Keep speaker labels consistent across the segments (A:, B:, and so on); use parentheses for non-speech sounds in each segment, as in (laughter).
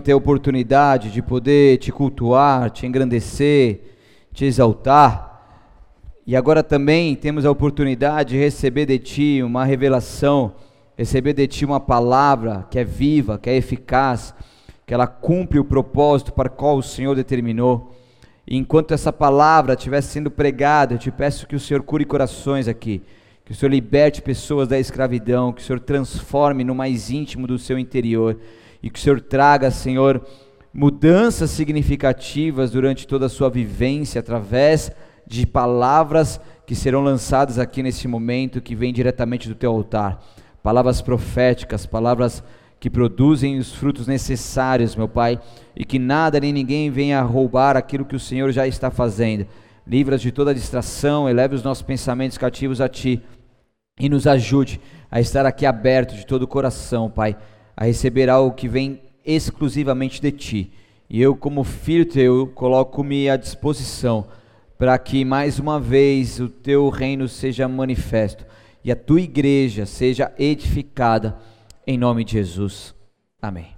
A: ter a oportunidade de poder te cultuar, te engrandecer, te exaltar. E agora também temos a oportunidade de receber de Ti uma revelação, receber de Ti uma palavra que é viva, que é eficaz, que ela cumpre o propósito para qual o Senhor determinou. E enquanto essa palavra estiver sendo pregada, eu te peço que o Senhor cure corações aqui, que o Senhor liberte pessoas da escravidão, que o Senhor transforme no mais íntimo do seu interior e que o Senhor traga, Senhor, mudanças significativas durante toda a sua vivência através de palavras que serão lançadas aqui nesse momento, que vêm diretamente do teu altar. Palavras proféticas, palavras que produzem os frutos necessários, meu Pai, e que nada nem ninguém venha roubar aquilo que o Senhor já está fazendo. Livra-nos de toda distração, eleve os nossos pensamentos cativos a Ti e nos ajude a estar aqui aberto de todo o coração, Pai a receber algo que vem exclusivamente de ti. E eu, como filho teu, coloco-me à disposição para que mais uma vez o teu reino seja manifesto e a tua igreja seja edificada em nome de Jesus. Amém.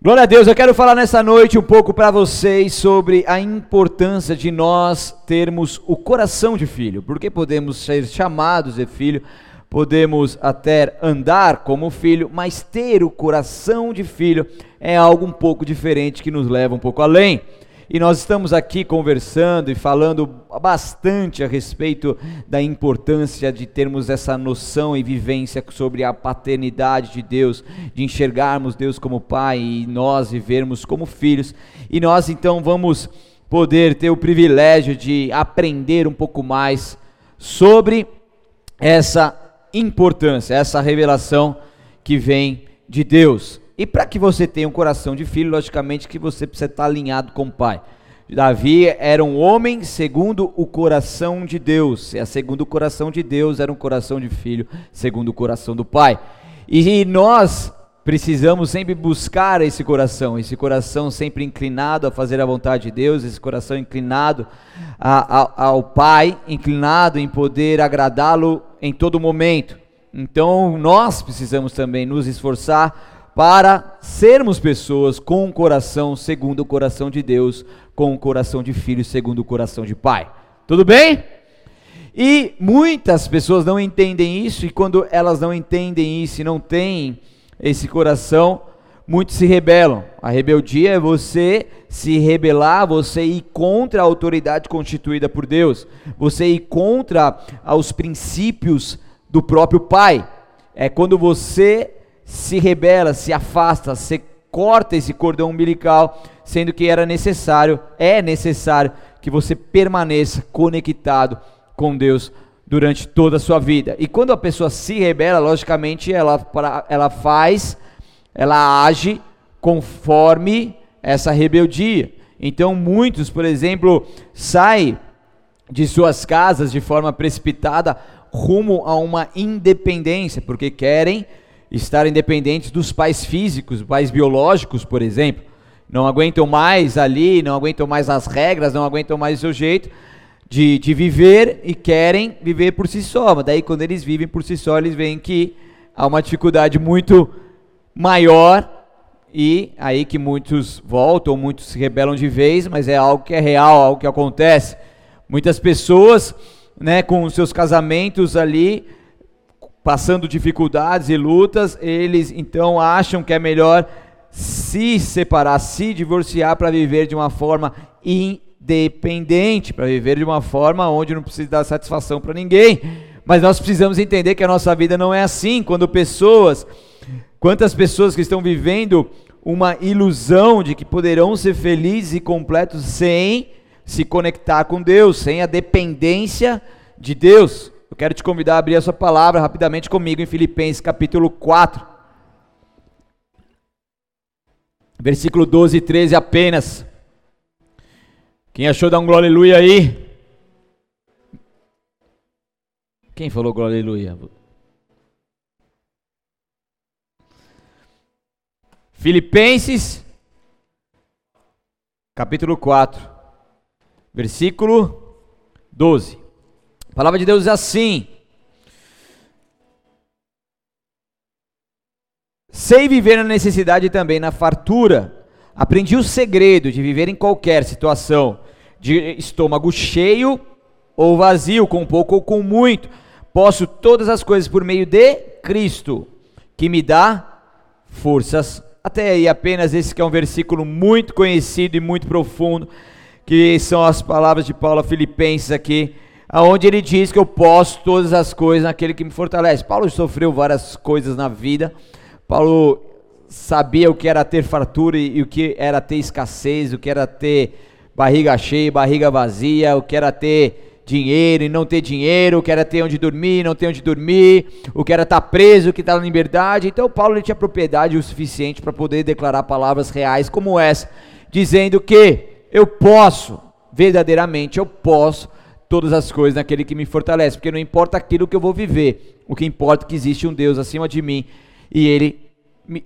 A: Glória a Deus, eu quero falar nessa noite um pouco para vocês sobre a importância de nós termos o coração de filho, porque podemos ser chamados de filho podemos até andar como filho, mas ter o coração de filho é algo um pouco diferente que nos leva um pouco além. E nós estamos aqui conversando e falando bastante a respeito da importância de termos essa noção e vivência sobre a paternidade de Deus, de enxergarmos Deus como Pai e nós vivermos como filhos. E nós então vamos poder ter o privilégio de aprender um pouco mais sobre essa importância, essa revelação que vem de Deus. E para que você tenha um coração de filho, logicamente que você precisa estar alinhado com o Pai. Davi era um homem segundo o coração de Deus. E a segundo o coração de Deus era um coração de filho, segundo o coração do Pai. E nós precisamos sempre buscar esse coração, esse coração sempre inclinado a fazer a vontade de Deus, esse coração inclinado a, a, ao Pai, inclinado em poder agradá-lo em todo momento. Então nós precisamos também nos esforçar para sermos pessoas com um coração segundo o coração de Deus, com um coração de filho segundo o coração de pai. Tudo bem? E muitas pessoas não entendem isso, e quando elas não entendem isso e não têm esse coração, muitos se rebelam. A rebeldia é você se rebelar, você ir contra a autoridade constituída por Deus, você ir contra os princípios do próprio Pai. É quando você se rebela, se afasta, você corta esse cordão umbilical, sendo que era necessário, é necessário que você permaneça conectado com Deus durante toda a sua vida. E quando a pessoa se rebela, logicamente ela, ela faz, ela age conforme essa rebeldia. Então muitos, por exemplo, saem de suas casas de forma precipitada rumo a uma independência, porque querem estar independentes dos pais físicos, pais biológicos, por exemplo. Não aguentam mais ali, não aguentam mais as regras, não aguentam mais o seu jeito, de, de viver e querem viver por si só. Mas daí, quando eles vivem por si só, eles veem que há uma dificuldade muito maior e aí que muitos voltam, muitos se rebelam de vez, mas é algo que é real, algo que acontece. Muitas pessoas, né, com seus casamentos ali, passando dificuldades e lutas, eles então acham que é melhor se separar, se divorciar para viver de uma forma in dependente, para viver de uma forma onde não precisa dar satisfação para ninguém. Mas nós precisamos entender que a nossa vida não é assim. Quando pessoas, quantas pessoas que estão vivendo uma ilusão de que poderão ser felizes e completos sem se conectar com Deus, sem a dependência de Deus. Eu quero te convidar a abrir a sua palavra rapidamente comigo em Filipenses capítulo 4. Versículo 12 e 13 apenas. Quem achou, dá um glória aleluia aí. Quem falou glória aleluia? Filipenses, capítulo 4, versículo 12. A palavra de Deus é assim: Sei viver na necessidade e também na fartura. Aprendi o segredo de viver em qualquer situação, de estômago cheio ou vazio, com pouco ou com muito. Posso todas as coisas por meio de Cristo, que me dá forças. Até aí, apenas esse que é um versículo muito conhecido e muito profundo, que são as palavras de Paulo a Filipenses aqui, aonde ele diz que eu posso todas as coisas naquele que me fortalece. Paulo sofreu várias coisas na vida. Paulo sabia o que era ter fartura e, o que era ter escassez, o que era ter barriga cheia, barriga vazia, o que era ter dinheiro e não ter dinheiro, o que era ter onde dormir, não ter onde dormir, o que era estar preso, o que estava na liberdade. Então Paulo ele tinha propriedade o suficiente para poder declarar palavras reais como essa, dizendo que eu posso, verdadeiramente eu posso todas as coisas naquele que me fortalece, porque não importa aquilo que eu vou viver, o que importa é que existe um Deus acima de mim e ele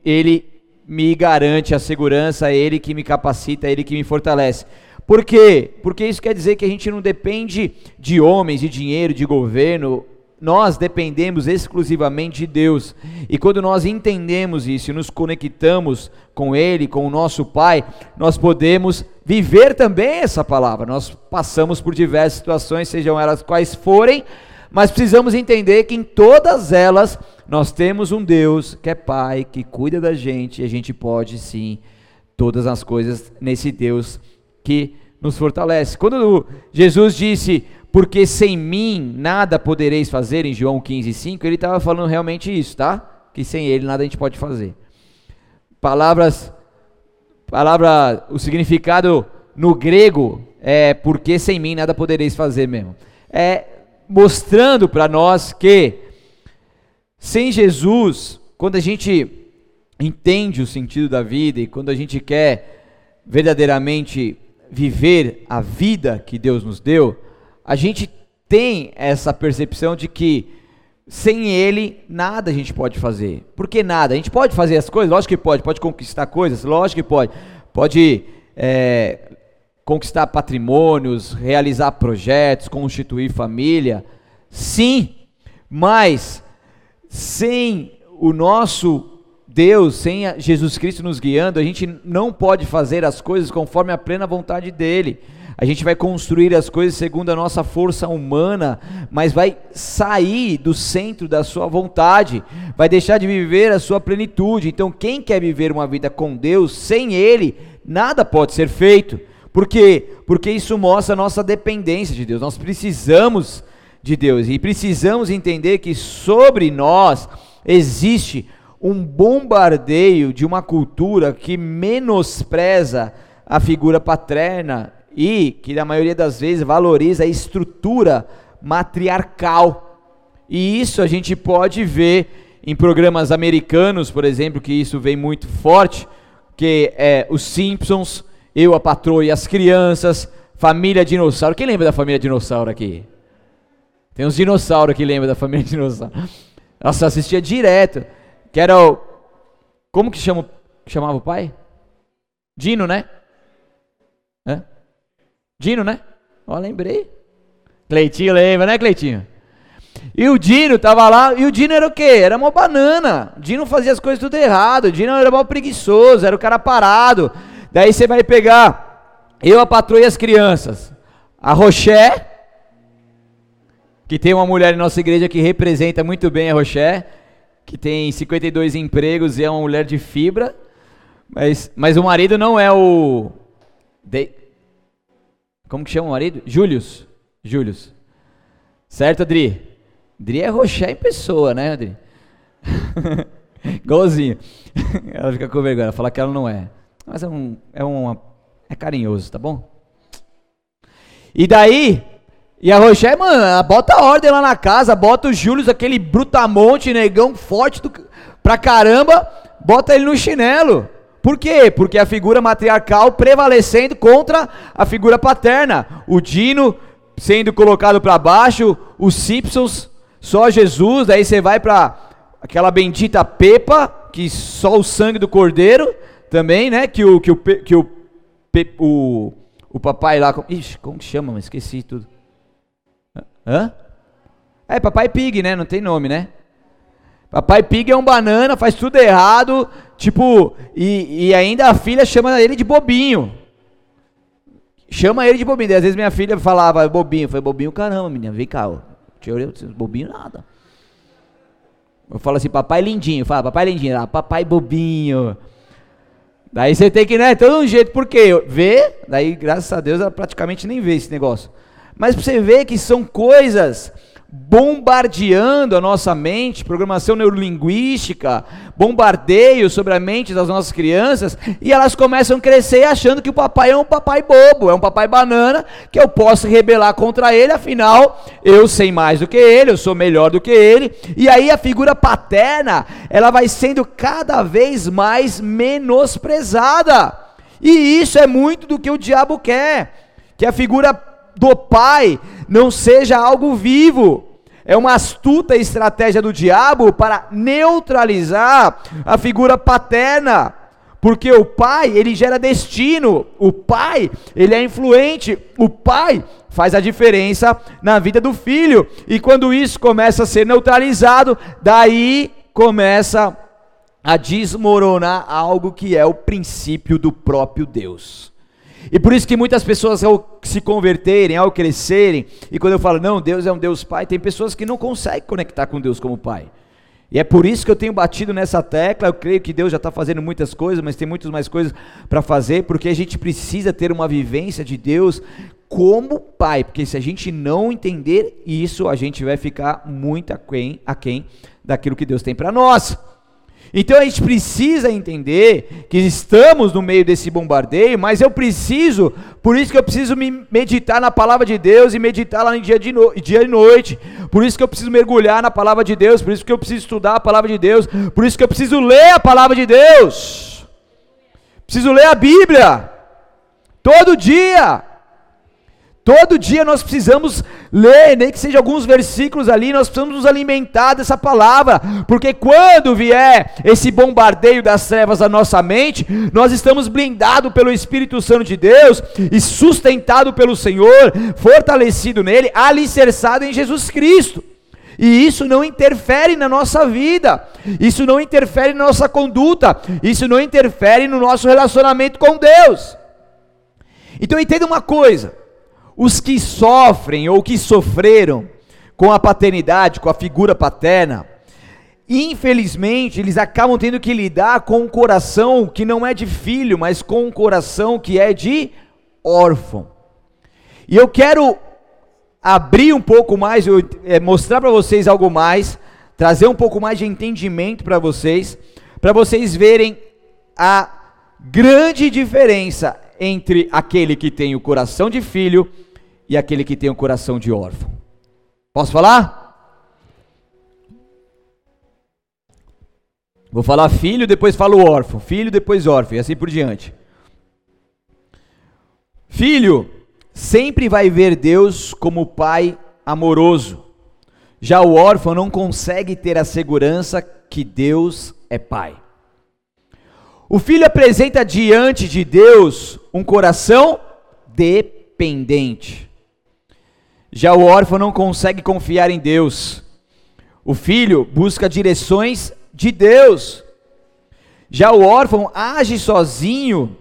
A: ele me garante a segurança, Ele que me capacita, Ele que me fortalece. Por quê? Porque isso quer dizer que a gente não depende de homens, de dinheiro, de governo. Nós dependemos exclusivamente de Deus. E quando nós entendemos isso e nos conectamos com Ele, com o nosso Pai, nós podemos viver também essa palavra. Nós passamos por diversas situações, sejam elas quais forem, mas precisamos entender que em todas elas nós temos um Deus que é Pai, que cuida da gente, e a gente pode sim todas as coisas nesse Deus que nos fortalece. Quando Jesus disse, porque sem mim nada podereis fazer, em João 15, 5, ele estava falando realmente isso, tá? Que sem ele nada a gente pode fazer. Palavras, palavra, o significado no grego é porque sem mim nada podereis fazer mesmo. É mostrando para nós que sem Jesus, quando a gente entende o sentido da vida e quando a gente quer verdadeiramente viver a vida que Deus nos deu, a gente tem essa percepção de que sem Ele nada a gente pode fazer. Por que nada? A gente pode fazer as coisas? Lógico que pode. Pode conquistar coisas? Lógico que pode. Pode é, conquistar patrimônios, realizar projetos, constituir família. Sim, mas sem o nosso Deus, sem Jesus Cristo nos guiando, a gente não pode fazer as coisas conforme a plena vontade dele. A gente vai construir as coisas segundo a nossa força humana, mas vai sair do centro da sua vontade, vai deixar de viver a sua plenitude. Então, quem quer viver uma vida com Deus, sem Ele, nada pode ser feito. Por quê? Porque isso mostra a nossa dependência de Deus. Nós precisamos de Deus e precisamos entender que sobre nós existe um bombardeio de uma cultura que menospreza a figura paterna e que na maioria das vezes valoriza a estrutura matriarcal. E isso a gente pode ver em programas americanos, por exemplo, que isso vem muito forte, que é os Simpsons, eu, a patroa e as crianças, família dinossauro. Quem lembra da família dinossauro aqui? Tem uns dinossauros que lembra da família (laughs) dinossauro. Nossa, assistia direto. Que era o. Como que chama, chamava o pai? Dino, né? Hã? Dino, né? Ó, lembrei. Cleitinho lembra, né, Cleitinho? E o Dino tava lá, e o Dino era o quê? Era uma banana. O Dino fazia as coisas tudo errado. O Dino era mal preguiçoso, era o cara parado. Daí você vai pegar eu, a patroa e as crianças. A Roché, que tem uma mulher em nossa igreja que representa muito bem a Roché, que tem 52 empregos e é uma mulher de fibra. Mas, mas o marido não é o. De, como que chama o marido? Július. Július. Certo, Adri? Adri é Roché em pessoa, né, Adri? (laughs) Igualzinho. (laughs) ela fica com vergonha, ela fala que ela não é. Mas é um, é um, é carinhoso, tá bom? E daí, e a Roché, mano, bota a ordem lá na casa, bota o Júlio, aquele brutamonte, negão forte do, pra caramba, bota ele no chinelo. Por quê? Porque a figura matriarcal prevalecendo contra a figura paterna. O Dino sendo colocado para baixo, os Simpsons, só Jesus, daí você vai para aquela bendita Pepa, que só o sangue do cordeiro, também, né? Que o que o que o, o, o papai lá, ixi, como que chama? Esqueci tudo. Hã? É papai Pig, né? Não tem nome, né? Papai Pig é um banana, faz tudo errado, tipo, e, e ainda a filha chama ele de bobinho. Chama ele de bobinho. E às vezes minha filha falava bobinho. Falei, bobinho, caramba, menina, vem cá. Bobinho nada. Eu falo assim, papai lindinho. Fala, papai lindinho. Ah, papai bobinho. Daí você tem que, né, todo um jeito, porque vê, daí graças a Deus ela praticamente nem vê esse negócio. Mas você vê que são coisas bombardeando a nossa mente, programação neurolinguística, bombardeio sobre a mente das nossas crianças, e elas começam a crescer achando que o papai é um papai bobo, é um papai banana, que eu posso rebelar contra ele, afinal, eu sei mais do que ele, eu sou melhor do que ele, e aí a figura paterna, ela vai sendo cada vez mais menosprezada. E isso é muito do que o diabo quer, que a figura do pai não seja algo vivo. É uma astuta estratégia do diabo para neutralizar a figura paterna. Porque o pai, ele gera destino. O pai, ele é influente. O pai faz a diferença na vida do filho. E quando isso começa a ser neutralizado, daí começa a desmoronar algo que é o princípio do próprio Deus. E por isso que muitas pessoas ao se converterem, ao crescerem, e quando eu falo, não, Deus é um Deus Pai, tem pessoas que não conseguem conectar com Deus como Pai. E é por isso que eu tenho batido nessa tecla. Eu creio que Deus já está fazendo muitas coisas, mas tem muitas mais coisas para fazer, porque a gente precisa ter uma vivência de Deus como Pai. Porque se a gente não entender isso, a gente vai ficar muito aquém, aquém daquilo que Deus tem para nós. Então a gente precisa entender que estamos no meio desse bombardeio, mas eu preciso, por isso que eu preciso me meditar na palavra de Deus e meditar lá em dia, de no, dia e noite. Por isso que eu preciso mergulhar na palavra de Deus, por isso que eu preciso estudar a palavra de Deus, por isso que eu preciso ler a palavra de Deus. Preciso ler a Bíblia todo dia. Todo dia nós precisamos ler, nem que seja alguns versículos ali, nós precisamos nos alimentar dessa palavra, porque quando vier esse bombardeio das trevas à nossa mente, nós estamos blindados pelo Espírito Santo de Deus e sustentado pelo Senhor, fortalecido nele, alicerçado em Jesus Cristo. E isso não interfere na nossa vida, isso não interfere na nossa conduta, isso não interfere no nosso relacionamento com Deus. Então entenda uma coisa, os que sofrem ou que sofreram com a paternidade, com a figura paterna, infelizmente eles acabam tendo que lidar com um coração que não é de filho, mas com um coração que é de órfão. E eu quero abrir um pouco mais, eu, é, mostrar para vocês algo mais, trazer um pouco mais de entendimento para vocês, para vocês verem a grande diferença entre aquele que tem o coração de filho e aquele que tem o coração de órfão. Posso falar? Vou falar filho, depois falo órfão. Filho, depois órfão, e assim por diante. Filho sempre vai ver Deus como pai amoroso. Já o órfão não consegue ter a segurança que Deus é pai. O filho apresenta diante de Deus um coração dependente. Já o órfão não consegue confiar em Deus. O filho busca direções de Deus. Já o órfão age sozinho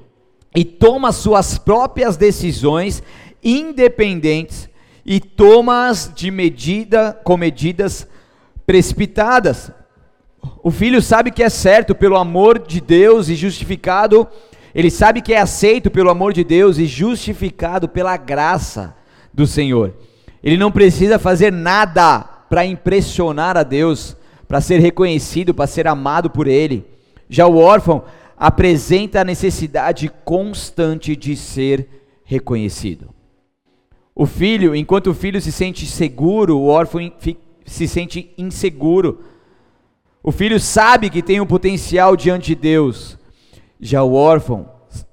A: e toma suas próprias decisões independentes e toma-as de medida com medidas precipitadas. O filho sabe que é certo pelo amor de Deus e justificado, ele sabe que é aceito pelo amor de Deus e justificado pela graça do Senhor. Ele não precisa fazer nada para impressionar a Deus, para ser reconhecido, para ser amado por Ele. Já o órfão apresenta a necessidade constante de ser reconhecido. O filho, enquanto o filho se sente seguro, o órfão se sente inseguro. O filho sabe que tem um potencial diante de Deus. Já o órfão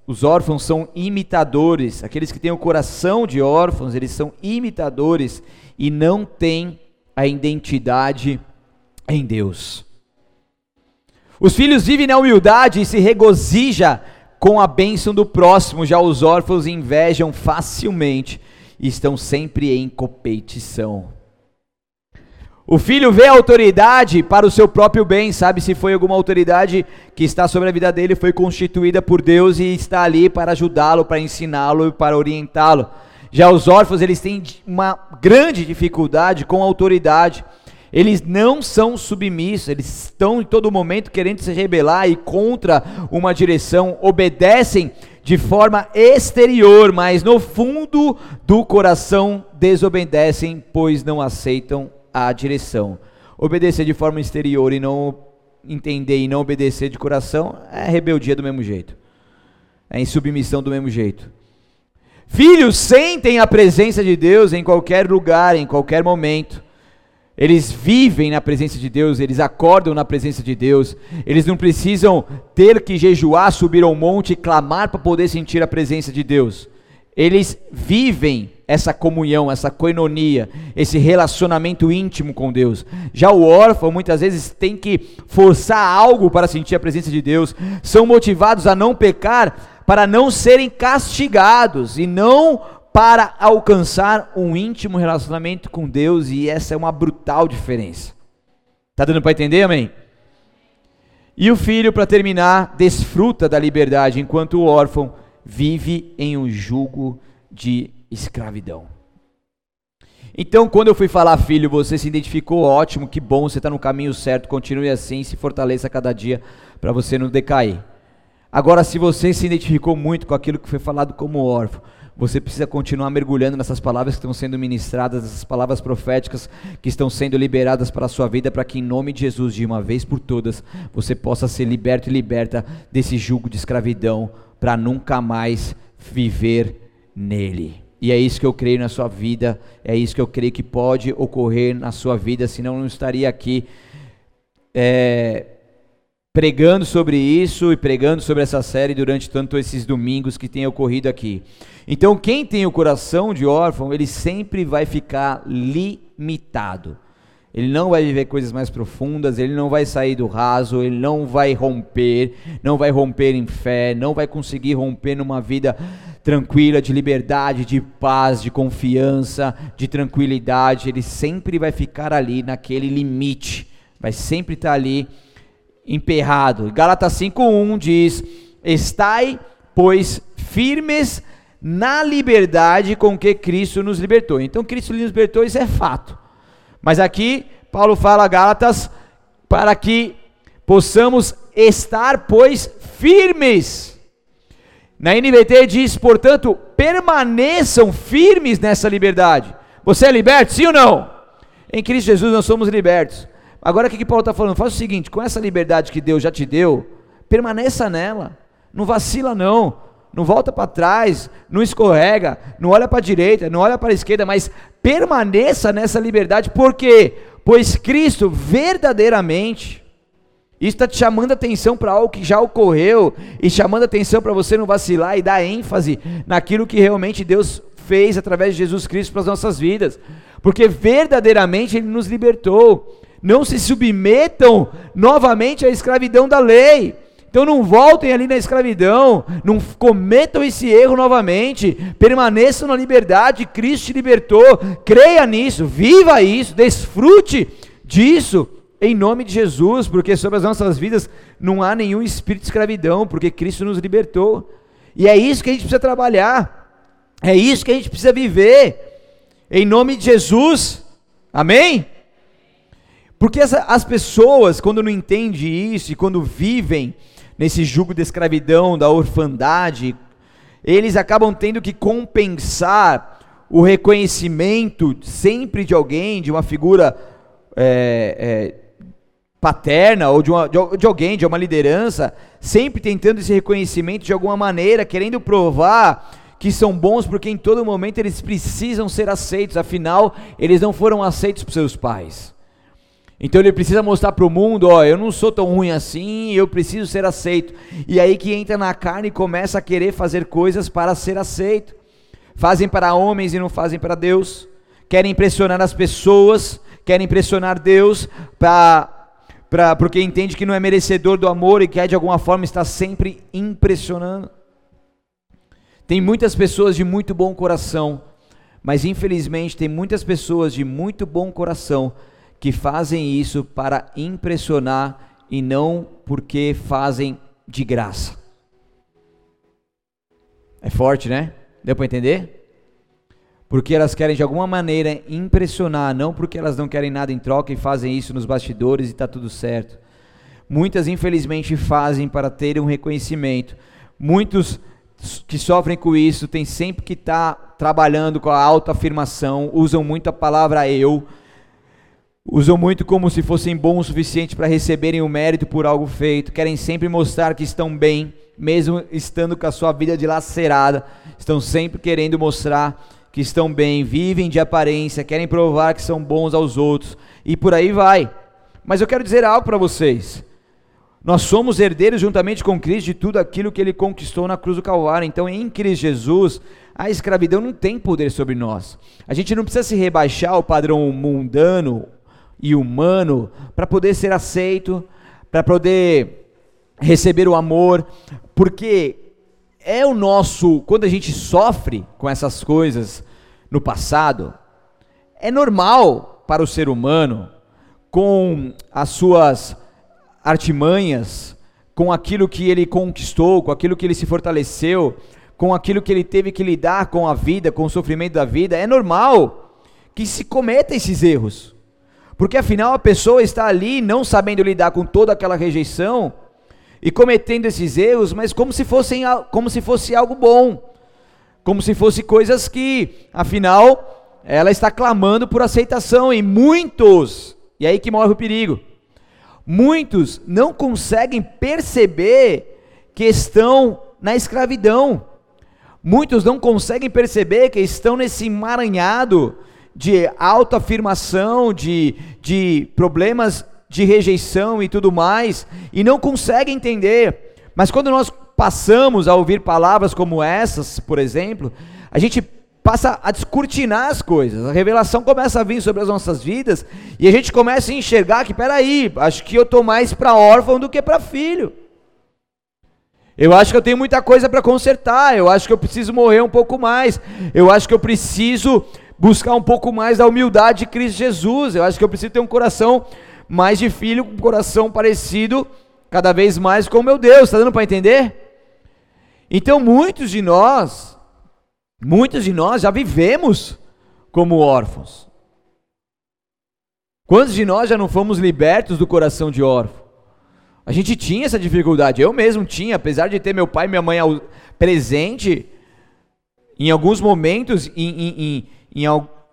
A: os órfãos são imitadores, aqueles que têm o coração de órfãos, eles são imitadores e não têm a identidade em Deus. Os filhos vivem na humildade e se regozija com a bênção do próximo, já os órfãos invejam facilmente e estão sempre em competição. O filho vê a autoridade para o seu próprio bem, sabe se foi alguma autoridade que está sobre a vida dele, foi constituída por Deus e está ali para ajudá-lo, para ensiná-lo e para orientá-lo. Já os órfãos, eles têm uma grande dificuldade com a autoridade. Eles não são submissos, eles estão em todo momento querendo se rebelar e contra uma direção, obedecem de forma exterior, mas no fundo do coração desobedecem, pois não aceitam a direção. Obedecer de forma exterior e não entender e não obedecer de coração é rebeldia do mesmo jeito. É insubmissão do mesmo jeito. Filhos sentem a presença de Deus em qualquer lugar, em qualquer momento. Eles vivem na presença de Deus, eles acordam na presença de Deus. Eles não precisam ter que jejuar, subir ao monte e clamar para poder sentir a presença de Deus. Eles vivem essa comunhão, essa coinonia, esse relacionamento íntimo com Deus. Já o órfão muitas vezes tem que forçar algo para sentir a presença de Deus, são motivados a não pecar para não serem castigados e não para alcançar um íntimo relacionamento com Deus, e essa é uma brutal diferença. Tá dando para entender, amém? E o filho, para terminar, desfruta da liberdade, enquanto o órfão vive em um jugo de escravidão. Então, quando eu fui falar, filho, você se identificou, ótimo, que bom, você está no caminho certo, continue assim, se fortaleça cada dia para você não decair. Agora, se você se identificou muito com aquilo que foi falado como órfão, você precisa continuar mergulhando nessas palavras que estão sendo ministradas, essas palavras proféticas que estão sendo liberadas para a sua vida, para que em nome de Jesus, de uma vez por todas, você possa ser liberto e liberta desse jugo de escravidão, para nunca mais viver nele. E é isso que eu creio na sua vida, é isso que eu creio que pode ocorrer na sua vida, senão não estaria aqui é, pregando sobre isso e pregando sobre essa série durante tanto esses domingos que tem ocorrido aqui. Então, quem tem o coração de órfão, ele sempre vai ficar limitado. Ele não vai viver coisas mais profundas, ele não vai sair do raso, ele não vai romper, não vai romper em fé, não vai conseguir romper numa vida tranquila, de liberdade, de paz, de confiança, de tranquilidade. Ele sempre vai ficar ali naquele limite, vai sempre estar ali emperrado. Gálatas 5:1 diz: "Estai, pois, firmes na liberdade com que Cristo nos libertou". Então Cristo nos libertou, isso é fato. Mas aqui Paulo fala a Gálatas para que possamos estar, pois, firmes. Na NVT diz, portanto, permaneçam firmes nessa liberdade. Você é liberto, sim ou não? Em Cristo Jesus nós somos libertos. Agora o que, que Paulo está falando? Faz o seguinte: com essa liberdade que Deus já te deu, permaneça nela. Não vacila, não. Não volta para trás, não escorrega, não olha para a direita, não olha para a esquerda, mas permaneça nessa liberdade, por quê? Pois Cristo verdadeiramente, está te chamando atenção para algo que já ocorreu, e chamando atenção para você não vacilar e dar ênfase naquilo que realmente Deus fez através de Jesus Cristo para as nossas vidas, porque verdadeiramente Ele nos libertou. Não se submetam novamente à escravidão da lei. Então não voltem ali na escravidão, não cometam esse erro novamente, permaneçam na liberdade, Cristo te libertou, creia nisso, viva isso, desfrute disso, em nome de Jesus, porque sobre as nossas vidas não há nenhum espírito de escravidão, porque Cristo nos libertou, e é isso que a gente precisa trabalhar, é isso que a gente precisa viver, em nome de Jesus, amém? Porque as, as pessoas, quando não entendem isso e quando vivem nesse jugo de escravidão, da orfandade, eles acabam tendo que compensar o reconhecimento sempre de alguém, de uma figura é, é, paterna ou de, uma, de alguém, de uma liderança, sempre tentando esse reconhecimento de alguma maneira, querendo provar que são bons porque em todo momento eles precisam ser aceitos, afinal, eles não foram aceitos por seus pais. Então ele precisa mostrar para o mundo, ó, eu não sou tão ruim assim, eu preciso ser aceito. E aí que entra na carne e começa a querer fazer coisas para ser aceito. Fazem para homens e não fazem para Deus. Querem impressionar as pessoas, querem impressionar Deus para Pra, porque entende que não é merecedor do amor e quer de alguma forma estar sempre impressionando. Tem muitas pessoas de muito bom coração, mas infelizmente tem muitas pessoas de muito bom coração que fazem isso para impressionar e não porque fazem de graça. É forte, né? Deu para entender? Porque elas querem de alguma maneira impressionar, não porque elas não querem nada em troca e fazem isso nos bastidores e está tudo certo. Muitas, infelizmente, fazem para terem um reconhecimento. Muitos que sofrem com isso têm sempre que estar tá trabalhando com a autoafirmação, usam muito a palavra eu, usam muito como se fossem bons o suficiente para receberem o mérito por algo feito, querem sempre mostrar que estão bem, mesmo estando com a sua vida dilacerada, estão sempre querendo mostrar que estão bem, vivem de aparência, querem provar que são bons aos outros e por aí vai. Mas eu quero dizer algo para vocês. Nós somos herdeiros juntamente com Cristo de tudo aquilo que ele conquistou na cruz do Calvário. Então, em Cristo Jesus, a escravidão não tem poder sobre nós. A gente não precisa se rebaixar ao padrão mundano e humano para poder ser aceito, para poder receber o amor, porque é o nosso, quando a gente sofre com essas coisas no passado, é normal para o ser humano, com as suas artimanhas, com aquilo que ele conquistou, com aquilo que ele se fortaleceu, com aquilo que ele teve que lidar com a vida, com o sofrimento da vida, é normal que se cometa esses erros. Porque afinal a pessoa está ali não sabendo lidar com toda aquela rejeição, e cometendo esses erros, mas como se fossem como se fosse algo bom, como se fosse coisas que, afinal, ela está clamando por aceitação e muitos, e aí que morre o perigo. Muitos não conseguem perceber que estão na escravidão. Muitos não conseguem perceber que estão nesse emaranhado de autoafirmação, de, de problemas de rejeição e tudo mais, e não consegue entender. Mas quando nós passamos a ouvir palavras como essas, por exemplo, a gente passa a descortinar as coisas. A revelação começa a vir sobre as nossas vidas e a gente começa a enxergar que, peraí, acho que eu estou mais para órfão do que para filho. Eu acho que eu tenho muita coisa para consertar. Eu acho que eu preciso morrer um pouco mais. Eu acho que eu preciso buscar um pouco mais da humildade de Cristo Jesus. Eu acho que eu preciso ter um coração mais de filho com coração parecido cada vez mais com o meu Deus. Está dando para entender? Então muitos de nós, muitos de nós já vivemos como órfãos. Quantos de nós já não fomos libertos do coração de órfão? A gente tinha essa dificuldade, eu mesmo tinha, apesar de ter meu pai e minha mãe presente, em alguns momentos, em, em, em, em,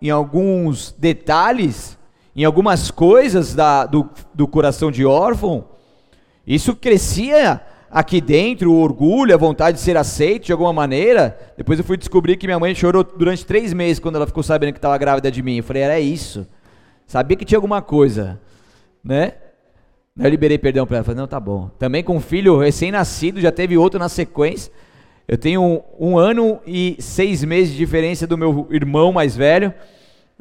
A: em alguns detalhes, em algumas coisas da, do, do coração de órfão, isso crescia aqui dentro, o orgulho, a vontade de ser aceito de alguma maneira. Depois eu fui descobrir que minha mãe chorou durante três meses quando ela ficou sabendo que estava grávida de mim. Eu falei, era isso. Sabia que tinha alguma coisa, né? Eu liberei perdão para ela. Falei, não, tá bom. Também com um filho recém-nascido, já teve outro na sequência. Eu tenho um, ano e seis meses de diferença do meu irmão mais velho,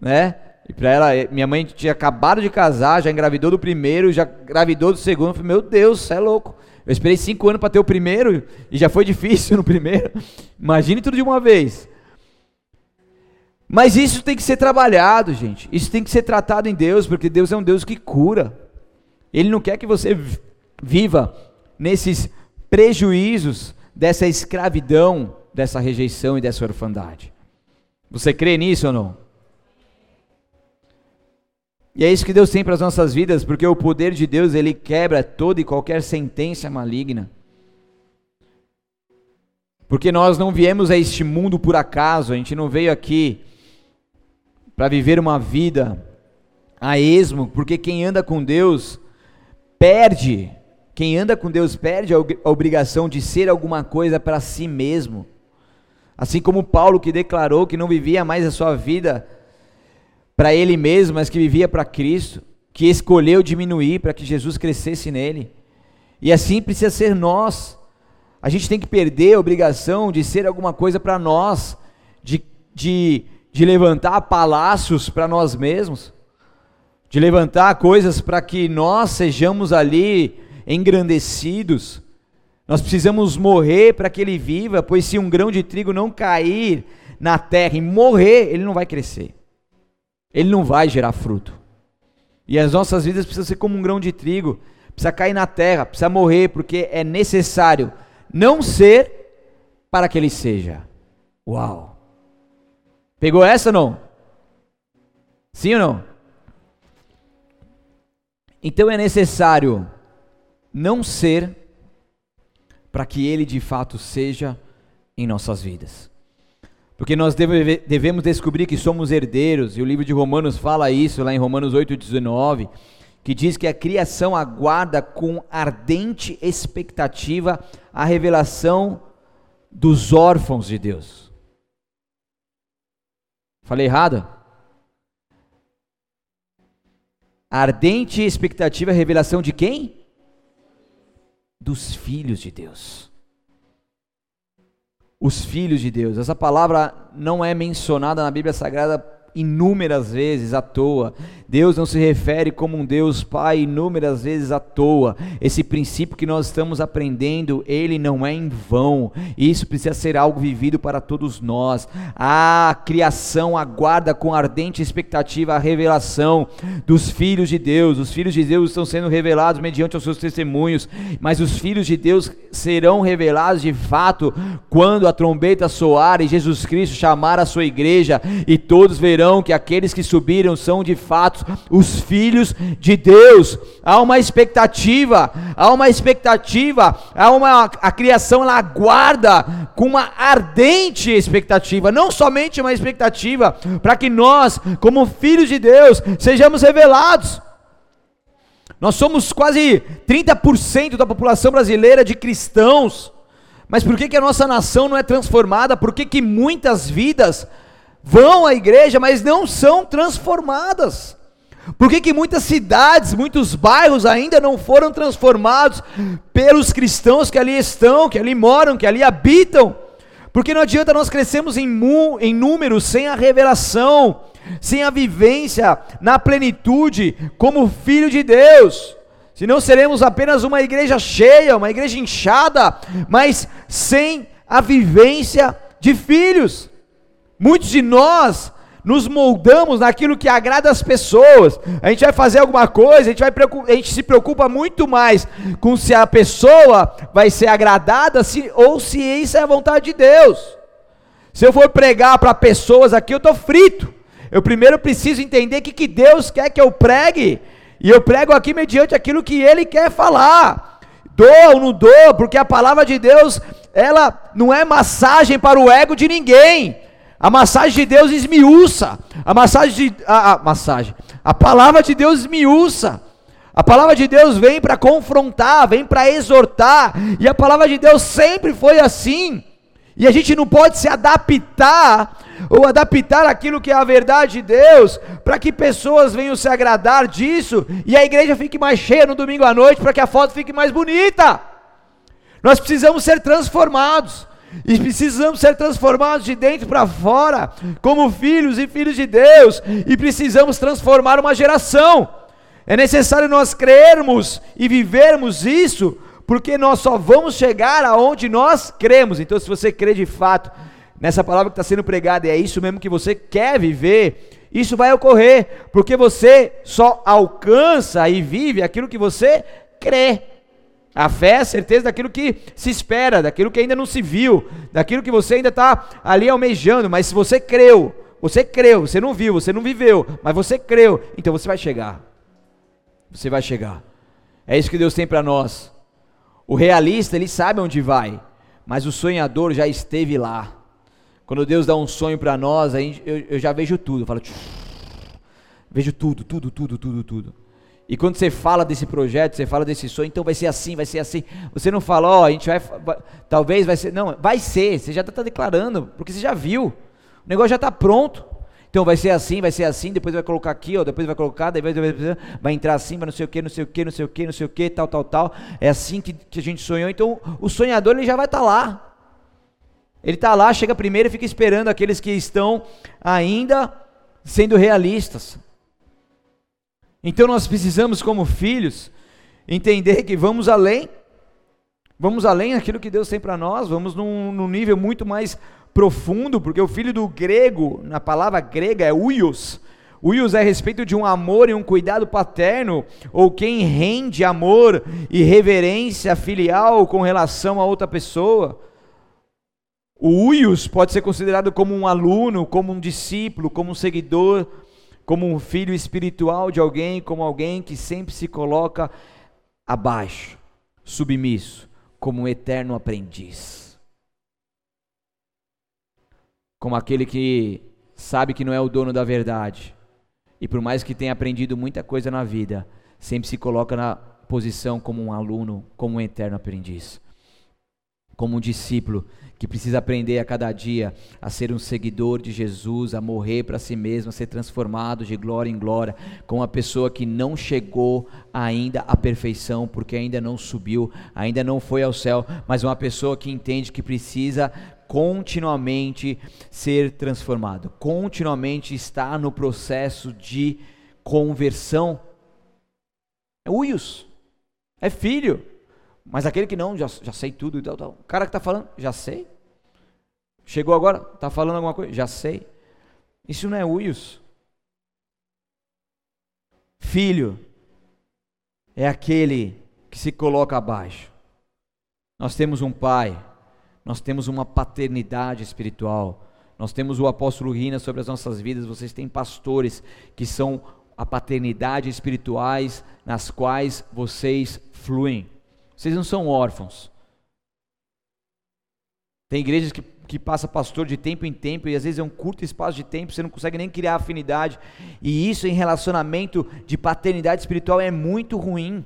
A: né? E para ela, eh, minha mãe tinha acabado de casar, já engravidou do primeiro, já engravidou do segundo. Eu falei, meu Deus, você é louco. Eu esperei cinco anos para ter o primeiro e já foi (laughs) difícil no primeiro. Imagine tudo de uma vez. Mas isso tem que ser trabalhado, gente. Isso tem que ser tratado em Deus, porque Deus é um Deus que cura. Ele não quer que você viva nesses prejuízos dessa escravidão, dessa rejeição e dessa orfandade. Você crê nisso ou não? E é isso que Deus tem para as nossas vidas, porque o poder de Deus, ele quebra toda e qualquer sentença maligna. Porque nós não viemos a este mundo por acaso, a gente não veio aqui para viver uma vida a esmo, porque quem anda com Deus perde, quem anda com Deus perde a obrigação de ser alguma coisa para si mesmo. Assim como Paulo que declarou que não vivia mais a sua vida para ele mesmo, mas que vivia para Cristo, que escolheu diminuir para que Jesus crescesse nele. E assim precisa ser nós. A gente tem que perder a obrigação de ser alguma coisa para nós, de, de, de levantar palácios para nós mesmos, de levantar coisas para que nós sejamos ali engrandecidos. Nós precisamos morrer para que ele viva, pois se um grão de trigo não cair na terra e morrer, ele não vai crescer ele não vai gerar fruto. E as nossas vidas precisam ser como um grão de trigo, precisa cair na terra, precisa morrer, porque é necessário não ser para que ele seja. Uau! Pegou essa ou não? Sim ou não? Então é necessário não ser para que ele de fato seja em nossas vidas. Porque nós deve, devemos descobrir que somos herdeiros, e o livro de Romanos fala isso lá em Romanos 8,19, que diz que a criação aguarda com ardente expectativa a revelação dos órfãos de Deus. Falei errado? Ardente expectativa a revelação de quem? Dos filhos de Deus os filhos de Deus. Essa palavra não é mencionada na Bíblia Sagrada inúmeras vezes à toa. Deus não se refere como um Deus Pai inúmeras vezes à toa. Esse princípio que nós estamos aprendendo, ele não é em vão. Isso precisa ser algo vivido para todos nós. A criação aguarda com ardente expectativa a revelação dos filhos de Deus. Os filhos de Deus estão sendo revelados mediante os seus testemunhos, mas os filhos de Deus serão revelados de fato quando a trombeta soar e Jesus Cristo chamar a sua igreja e todos verão que aqueles que subiram são de fato os filhos de Deus. Há uma expectativa, há uma expectativa, há uma a criação ela aguarda com uma ardente expectativa, não somente uma expectativa para que nós, como filhos de Deus, sejamos revelados. Nós somos quase 30% da população brasileira de cristãos. Mas por que, que a nossa nação não é transformada? Por que, que muitas vidas vão à igreja, mas não são transformadas. Por que, que muitas cidades, muitos bairros ainda não foram transformados pelos cristãos que ali estão, que ali moram, que ali habitam? Porque não adianta nós crescermos em, em números sem a revelação, sem a vivência na plenitude como filho de Deus. Senão seremos apenas uma igreja cheia, uma igreja inchada, mas sem a vivência de filhos. Muitos de nós nos moldamos naquilo que agrada as pessoas. A gente vai fazer alguma coisa, a gente, vai, a gente se preocupa muito mais com se a pessoa vai ser agradada se, ou se isso é a vontade de Deus. Se eu for pregar para pessoas aqui, eu estou frito. Eu primeiro preciso entender o que, que Deus quer que eu pregue. E eu prego aqui mediante aquilo que Ele quer falar. Dou ou não dou, porque a palavra de Deus, ela não é massagem para o ego de ninguém. A massagem de Deus esmiuça. A massagem de a, a massagem. A palavra de Deus esmiuça. A palavra de Deus vem para confrontar, vem para exortar, e a palavra de Deus sempre foi assim. E a gente não pode se adaptar ou adaptar aquilo que é a verdade de Deus para que pessoas venham se agradar disso e a igreja fique mais cheia no domingo à noite para que a foto fique mais bonita. Nós precisamos ser transformados. E precisamos ser transformados de dentro para fora, como filhos e filhos de Deus, e precisamos transformar uma geração. É necessário nós crermos e vivermos isso, porque nós só vamos chegar aonde nós cremos. Então, se você crê de fato nessa palavra que está sendo pregada, e é isso mesmo que você quer viver, isso vai ocorrer, porque você só alcança e vive aquilo que você crê. A fé é a certeza daquilo que se espera, daquilo que ainda não se viu, daquilo que você ainda está ali almejando, mas se você creu, você creu, você não viu, você não viveu, mas você creu, então você vai chegar. Você vai chegar. É isso que Deus tem para nós. O realista, ele sabe onde vai, mas o sonhador já esteve lá. Quando Deus dá um sonho para nós, eu, já vejo tudo, eu falo, vejo tudo, tudo, tudo, tudo, tudo. E quando você fala desse projeto, você fala desse sonho, então vai ser assim, vai ser assim. Você não fala, ó, oh, a gente vai, vai, talvez vai ser, não, vai ser. Você já está declarando, porque você já viu. O negócio já está pronto. Então vai ser assim, vai ser assim, depois vai colocar aqui, ó, depois vai colocar, depois vai, vai entrar assim, mas não sei o que, não sei o que, não sei o que, não sei o que, tal, tal, tal. É assim que, que a gente sonhou. Então o sonhador ele já vai estar tá lá. Ele está lá, chega primeiro e fica esperando aqueles que estão ainda sendo realistas. Então nós precisamos, como filhos, entender que vamos além, vamos além daquilo que Deus tem para nós, vamos num, num, nível muito mais profundo, porque o filho do grego, na palavra grega é uios. Wills é a respeito de um amor e um cuidado paterno, ou quem rende amor e reverência filial com relação a outra pessoa. O Wills pode ser considerado como um aluno, como um discípulo, como um seguidor, como um filho espiritual de alguém, como alguém que sempre se coloca abaixo, submisso, como um eterno aprendiz. Como aquele que sabe que não é o dono da verdade, e por mais que tenha aprendido muita coisa na vida, sempre se coloca na posição como um aluno, como um eterno aprendiz. Como um discípulo que precisa aprender a cada dia a ser um seguidor de Jesus, a morrer para si mesmo, a ser transformado de glória em glória, com uma pessoa que não chegou ainda à perfeição, porque ainda não subiu, ainda não foi ao céu, mas uma pessoa que entende que precisa continuamente ser transformado, continuamente estar no processo de conversão. É uios, é filho, mas aquele que não, já, já sei tudo e tal, tal. O cara que está falando, já sei. Chegou agora, está falando alguma coisa? Já sei. Isso não é uios. Filho é aquele que se coloca abaixo. Nós temos um pai nós temos uma paternidade espiritual. Nós temos o apóstolo Rina sobre as nossas vidas, vocês têm pastores que são a paternidade espirituais nas quais vocês fluem. Vocês não são órfãos. Tem igrejas que, que passa pastor de tempo em tempo e às vezes é um curto espaço de tempo, você não consegue nem criar afinidade. E isso em relacionamento de paternidade espiritual é muito ruim.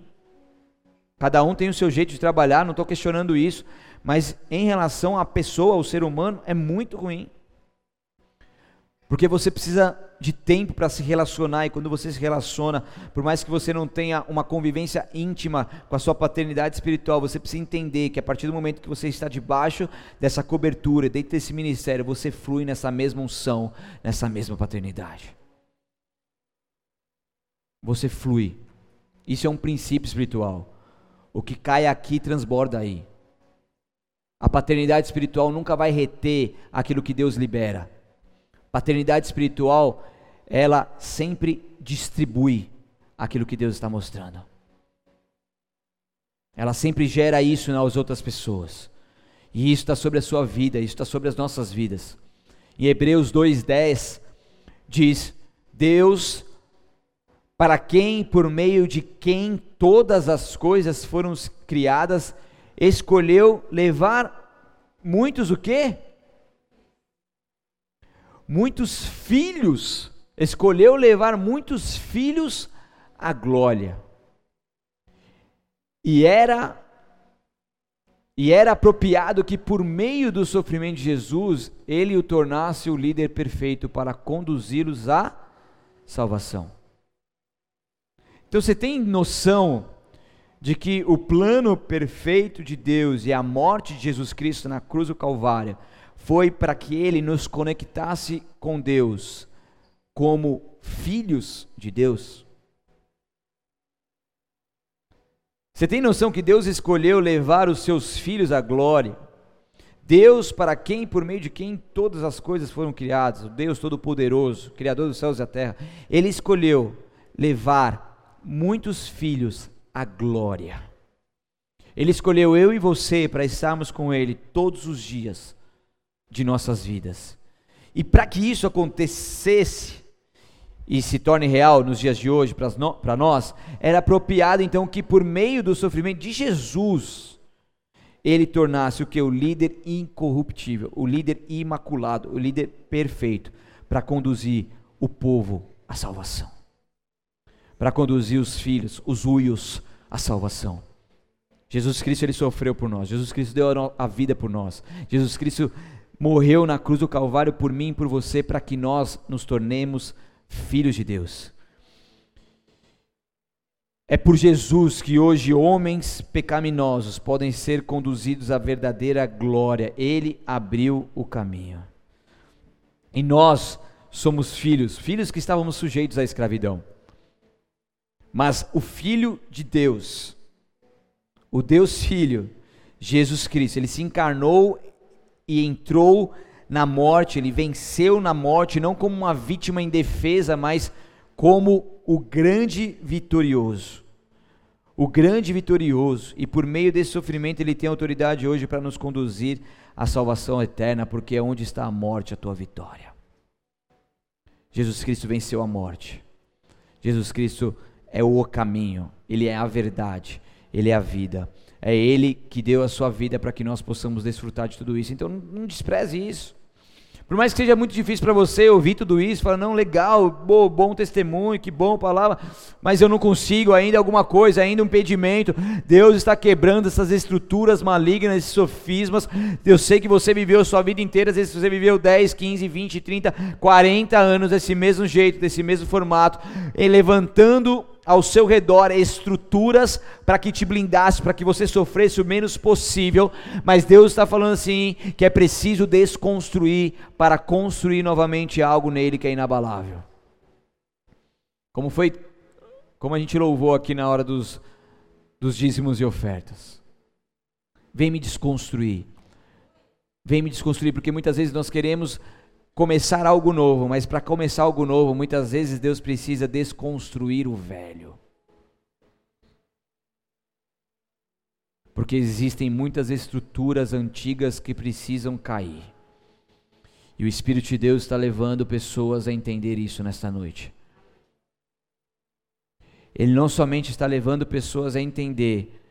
A: Cada um tem o seu jeito de trabalhar, não estou questionando isso, mas em relação à pessoa, ao ser humano, é muito ruim. Porque você precisa de tempo para se relacionar, e quando você se relaciona, por mais que você não tenha uma convivência íntima com a sua paternidade espiritual, você precisa entender que a partir do momento que você está debaixo dessa cobertura, dentro desse ministério, você flui nessa mesma unção, nessa mesma paternidade. Você flui. Isso é um princípio espiritual. O que cai aqui transborda aí. A paternidade espiritual nunca vai reter aquilo que Deus libera. Paternidade espiritual, ela sempre distribui aquilo que Deus está mostrando. Ela sempre gera isso nas outras pessoas. E isso está sobre a sua vida, isso está sobre as nossas vidas. Em Hebreus 2,10 diz: Deus, para quem, por meio de quem todas as coisas foram criadas, escolheu levar muitos o quê? Muitos filhos, escolheu levar muitos filhos à glória. E era e era apropriado que por meio do sofrimento de Jesus, ele o tornasse o líder perfeito para conduzi-los à salvação. Então você tem noção de que o plano perfeito de Deus e a morte de Jesus Cristo na cruz do Calvário foi para que ele nos conectasse com Deus como filhos de Deus. Você tem noção que Deus escolheu levar os seus filhos à glória? Deus para quem, por meio de quem todas as coisas foram criadas, o Deus Todo-Poderoso, Criador dos céus e da terra, Ele escolheu levar muitos filhos a glória. Ele escolheu eu e você para estarmos com Ele todos os dias de nossas vidas. E para que isso acontecesse e se torne real nos dias de hoje para nós, era apropriado então que por meio do sofrimento de Jesus, ele tornasse o que? O líder incorruptível, o líder imaculado, o líder perfeito, para conduzir o povo à salvação para conduzir os filhos, os uios, à salvação. Jesus Cristo ele sofreu por nós. Jesus Cristo deu a vida por nós. Jesus Cristo morreu na cruz do Calvário por mim e por você para que nós nos tornemos filhos de Deus. É por Jesus que hoje homens pecaminosos podem ser conduzidos à verdadeira glória. Ele abriu o caminho. E nós somos filhos, filhos que estávamos sujeitos à escravidão. Mas o Filho de Deus, o Deus Filho, Jesus Cristo, ele se encarnou e entrou na morte, ele venceu na morte, não como uma vítima indefesa, mas como o grande vitorioso. O grande vitorioso, e por meio desse sofrimento ele tem autoridade hoje para nos conduzir à salvação eterna, porque é onde está a morte, a tua vitória. Jesus Cristo venceu a morte. Jesus Cristo é o caminho, ele é a verdade, ele é a vida. É ele que deu a sua vida para que nós possamos desfrutar de tudo isso. Então não despreze isso. Por mais que seja muito difícil para você ouvir tudo isso, falar, não, legal, bom, bom testemunho, que bom palavra, mas eu não consigo ainda alguma coisa, ainda um impedimento. Deus está quebrando essas estruturas malignas, esses sofismas. Eu sei que você viveu a sua vida inteira, às vezes você viveu 10, 15, 20, 30, 40 anos desse mesmo jeito, desse mesmo formato, levantando ao seu redor estruturas para que te blindasse, para que você sofresse o menos possível, mas Deus está falando assim que é preciso desconstruir para construir novamente algo nele que é inabalável. Como foi, como a gente louvou aqui na hora dos, dos dízimos e ofertas. Vem me desconstruir. Vem me desconstruir, porque muitas vezes nós queremos começar algo novo, mas para começar algo novo, muitas vezes Deus precisa desconstruir o velho. Porque existem muitas estruturas antigas que precisam cair. E o Espírito de Deus está levando pessoas a entender isso nesta noite. Ele não somente está levando pessoas a entender,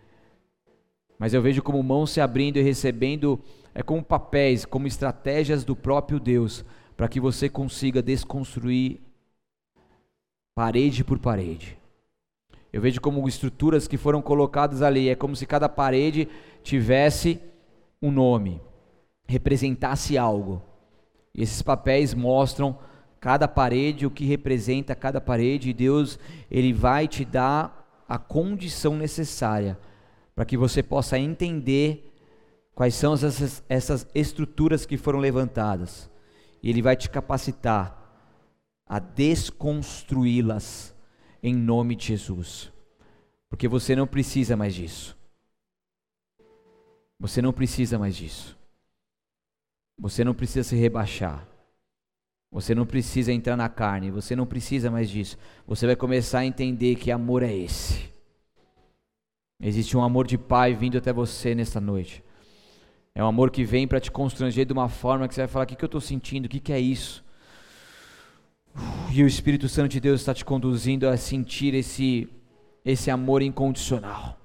A: mas eu vejo como mãos se abrindo e recebendo, é como papéis, como estratégias do próprio Deus, para que você consiga desconstruir parede por parede. Eu vejo como estruturas que foram colocadas ali, é como se cada parede tivesse um nome, representasse algo. E esses papéis mostram cada parede, o que representa cada parede, e Deus, ele vai te dar a condição necessária para que você possa entender quais são essas, essas estruturas que foram levantadas e Ele vai te capacitar a desconstruí-las em nome de Jesus. Porque você não precisa mais disso. Você não precisa mais disso. Você não precisa se rebaixar. Você não precisa entrar na carne. Você não precisa mais disso. Você vai começar a entender que amor é esse. Existe um amor de pai vindo até você nesta noite. É um amor que vem para te constranger de uma forma que você vai falar: o que, que eu estou sentindo? O que, que é isso? E o Espírito Santo de Deus está te conduzindo a sentir esse, esse amor incondicional.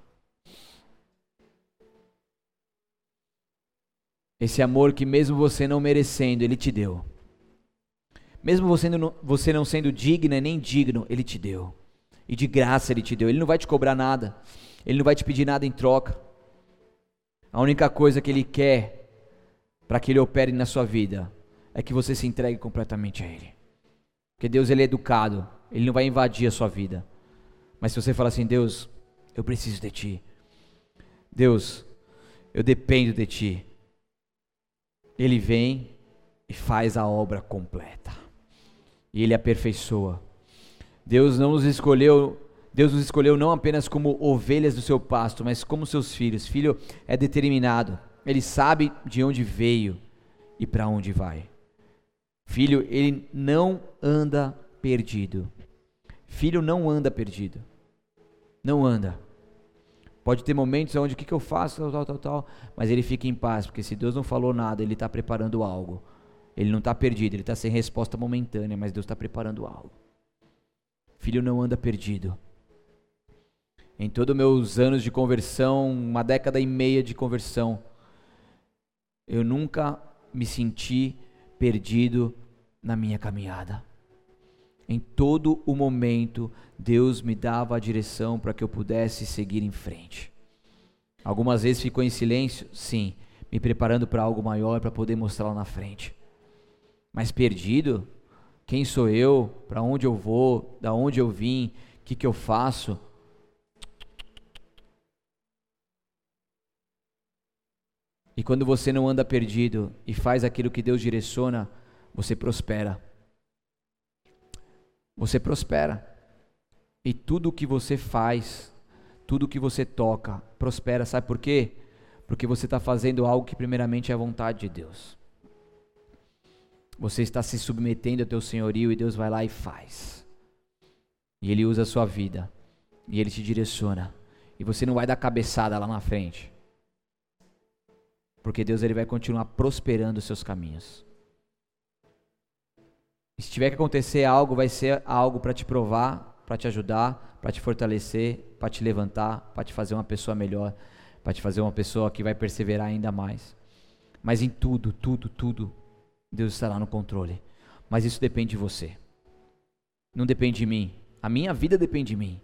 A: Esse amor que, mesmo você não merecendo, Ele te deu. Mesmo você não, você não sendo digna nem digno, Ele te deu. E de graça Ele te deu. Ele não vai te cobrar nada. Ele não vai te pedir nada em troca. A única coisa que Ele quer para que Ele opere na sua vida é que você se entregue completamente a Ele. Porque Deus ele é educado, Ele não vai invadir a sua vida. Mas se você fala assim, Deus, eu preciso de Ti. Deus, eu dependo de Ti. Ele vem e faz a obra completa. E Ele aperfeiçoa. Deus não nos escolheu Deus nos escolheu não apenas como ovelhas do seu pasto, mas como seus filhos. Filho é determinado, ele sabe de onde veio e para onde vai. Filho, ele não anda perdido. Filho não anda perdido. Não anda. Pode ter momentos onde o que, que eu faço, tal, tal, tal, tal, mas ele fica em paz, porque se Deus não falou nada, ele está preparando algo. Ele não está perdido, ele está sem resposta momentânea, mas Deus está preparando algo. Filho não anda perdido. Em todos meus anos de conversão, uma década e meia de conversão, eu nunca me senti perdido na minha caminhada. Em todo o momento, Deus me dava a direção para que eu pudesse seguir em frente. Algumas vezes ficou em silêncio, sim, me preparando para algo maior para poder mostrar lá na frente. Mas perdido, quem sou eu? Para onde eu vou? Da onde eu vim? O que, que eu faço? E quando você não anda perdido e faz aquilo que Deus direciona, você prospera. Você prospera. E tudo o que você faz, tudo o que você toca, prospera. Sabe por quê? Porque você está fazendo algo que primeiramente é a vontade de Deus. Você está se submetendo ao teu senhorio e Deus vai lá e faz. E Ele usa a sua vida. E Ele te direciona. E você não vai dar cabeçada lá na frente. Porque Deus ele vai continuar prosperando os seus caminhos. Se tiver que acontecer algo, vai ser algo para te provar, para te ajudar, para te fortalecer, para te levantar, para te fazer uma pessoa melhor, para te fazer uma pessoa que vai perseverar ainda mais. Mas em tudo, tudo, tudo, Deus estará no controle. Mas isso depende de você. Não depende de mim. A minha vida depende de mim.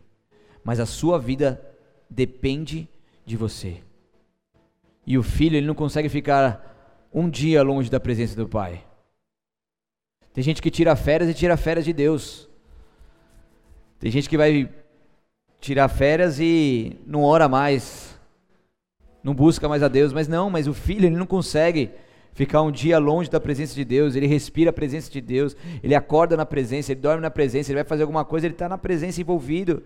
A: Mas a sua vida depende de você. E o filho, ele não consegue ficar um dia longe da presença do pai. Tem gente que tira férias e tira férias de Deus. Tem gente que vai tirar férias e não ora mais. Não busca mais a Deus, mas não, mas o filho ele não consegue ficar um dia longe da presença de Deus, ele respira a presença de Deus, ele acorda na presença, ele dorme na presença, ele vai fazer alguma coisa, ele está na presença envolvido.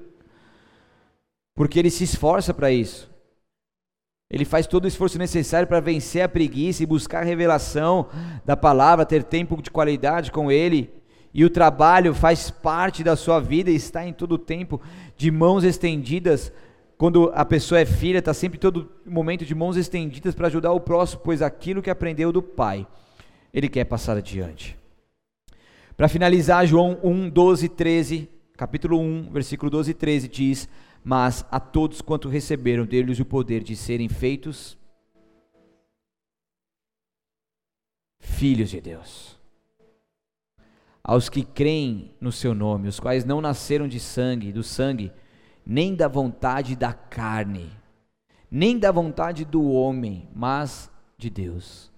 A: Porque ele se esforça para isso. Ele faz todo o esforço necessário para vencer a preguiça e buscar a revelação da palavra, ter tempo de qualidade com Ele. E o trabalho faz parte da sua vida e está em todo o tempo de mãos estendidas. Quando a pessoa é filha, está sempre todo momento de mãos estendidas para ajudar o próximo, pois aquilo que aprendeu do Pai, ele quer passar adiante. Para finalizar, João 1, 12, 13, capítulo 1, versículo 12 e 13 diz: mas a todos quanto receberam deles o poder de serem feitos filhos de Deus. Aos que creem no seu nome, os quais não nasceram de sangue, do sangue, nem da vontade da carne, nem da vontade do homem, mas de Deus.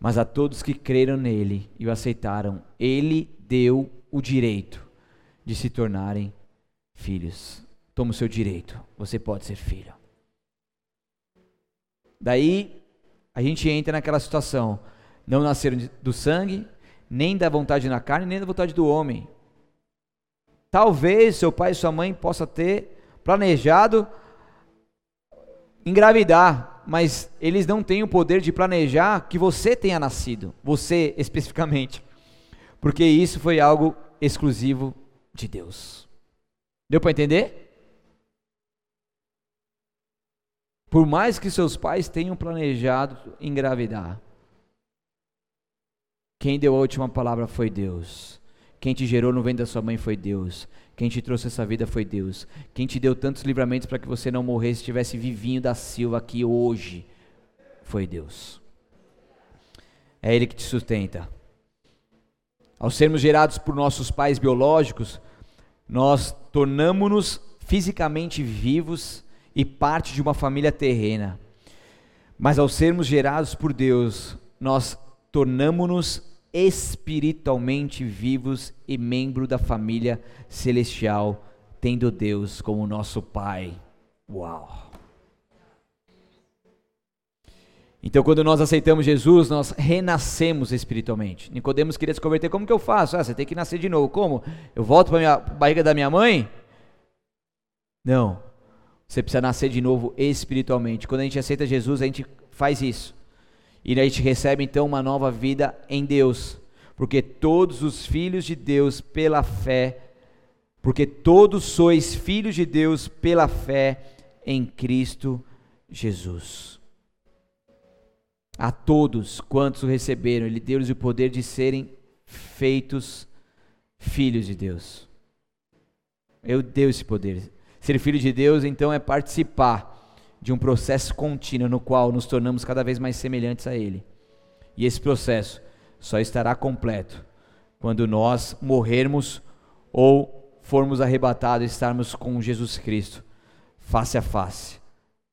A: Mas a todos que creram nele e o aceitaram, ele deu o direito de se tornarem filhos toma o seu direito. Você pode ser filho. Daí a gente entra naquela situação. Não nasceram do sangue, nem da vontade na carne, nem da vontade do homem. Talvez seu pai e sua mãe possa ter planejado engravidar, mas eles não têm o poder de planejar que você tenha nascido, você (laughs) especificamente, porque isso foi algo exclusivo de Deus. Deu para entender? Por mais que seus pais tenham planejado engravidar, quem deu a última palavra foi Deus. Quem te gerou no ventre da sua mãe foi Deus. Quem te trouxe essa vida foi Deus. Quem te deu tantos livramentos para que você não morresse, estivesse vivinho da Silva aqui hoje, foi Deus. É Ele que te sustenta. Ao sermos gerados por nossos pais biológicos, nós tornamos-nos fisicamente vivos e parte de uma família terrena. Mas ao sermos gerados por Deus, nós tornamos-nos espiritualmente vivos e membro da família celestial, tendo Deus como nosso Pai. Uau! Então, quando nós aceitamos Jesus, nós renascemos espiritualmente. Nicodemos queria se converter, como que eu faço? Ah, você tem que nascer de novo. Como? Eu volto para a barriga da minha mãe? Não. Você precisa nascer de novo espiritualmente. Quando a gente aceita Jesus, a gente faz isso. E a gente recebe então uma nova vida em Deus. Porque todos os filhos de Deus pela fé, porque todos sois filhos de Deus pela fé em Cristo Jesus. A todos quantos o receberam, Ele deu-lhes o poder de serem feitos filhos de Deus. Eu dei esse poder. Ser filho de Deus, então, é participar de um processo contínuo no qual nos tornamos cada vez mais semelhantes a Ele. E esse processo só estará completo quando nós morrermos ou formos arrebatados e estarmos com Jesus Cristo, face a face.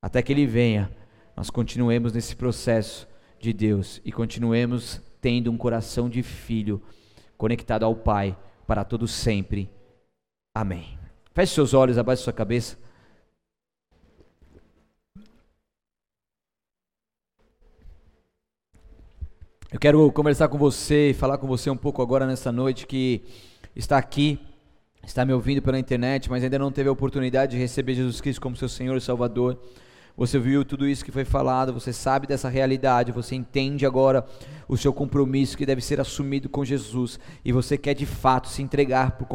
A: Até que Ele venha, nós continuemos nesse processo de Deus e continuemos tendo um coração de filho conectado ao Pai para todo sempre. Amém. Feche seus olhos, abaixe sua cabeça. Eu quero conversar com você e falar com você um pouco agora nessa noite que está aqui, está me ouvindo pela internet, mas ainda não teve a oportunidade de receber Jesus Cristo como seu Senhor e Salvador. Você viu tudo isso que foi falado, você sabe dessa realidade, você entende agora o seu compromisso que deve ser assumido com Jesus e você quer de fato se entregar por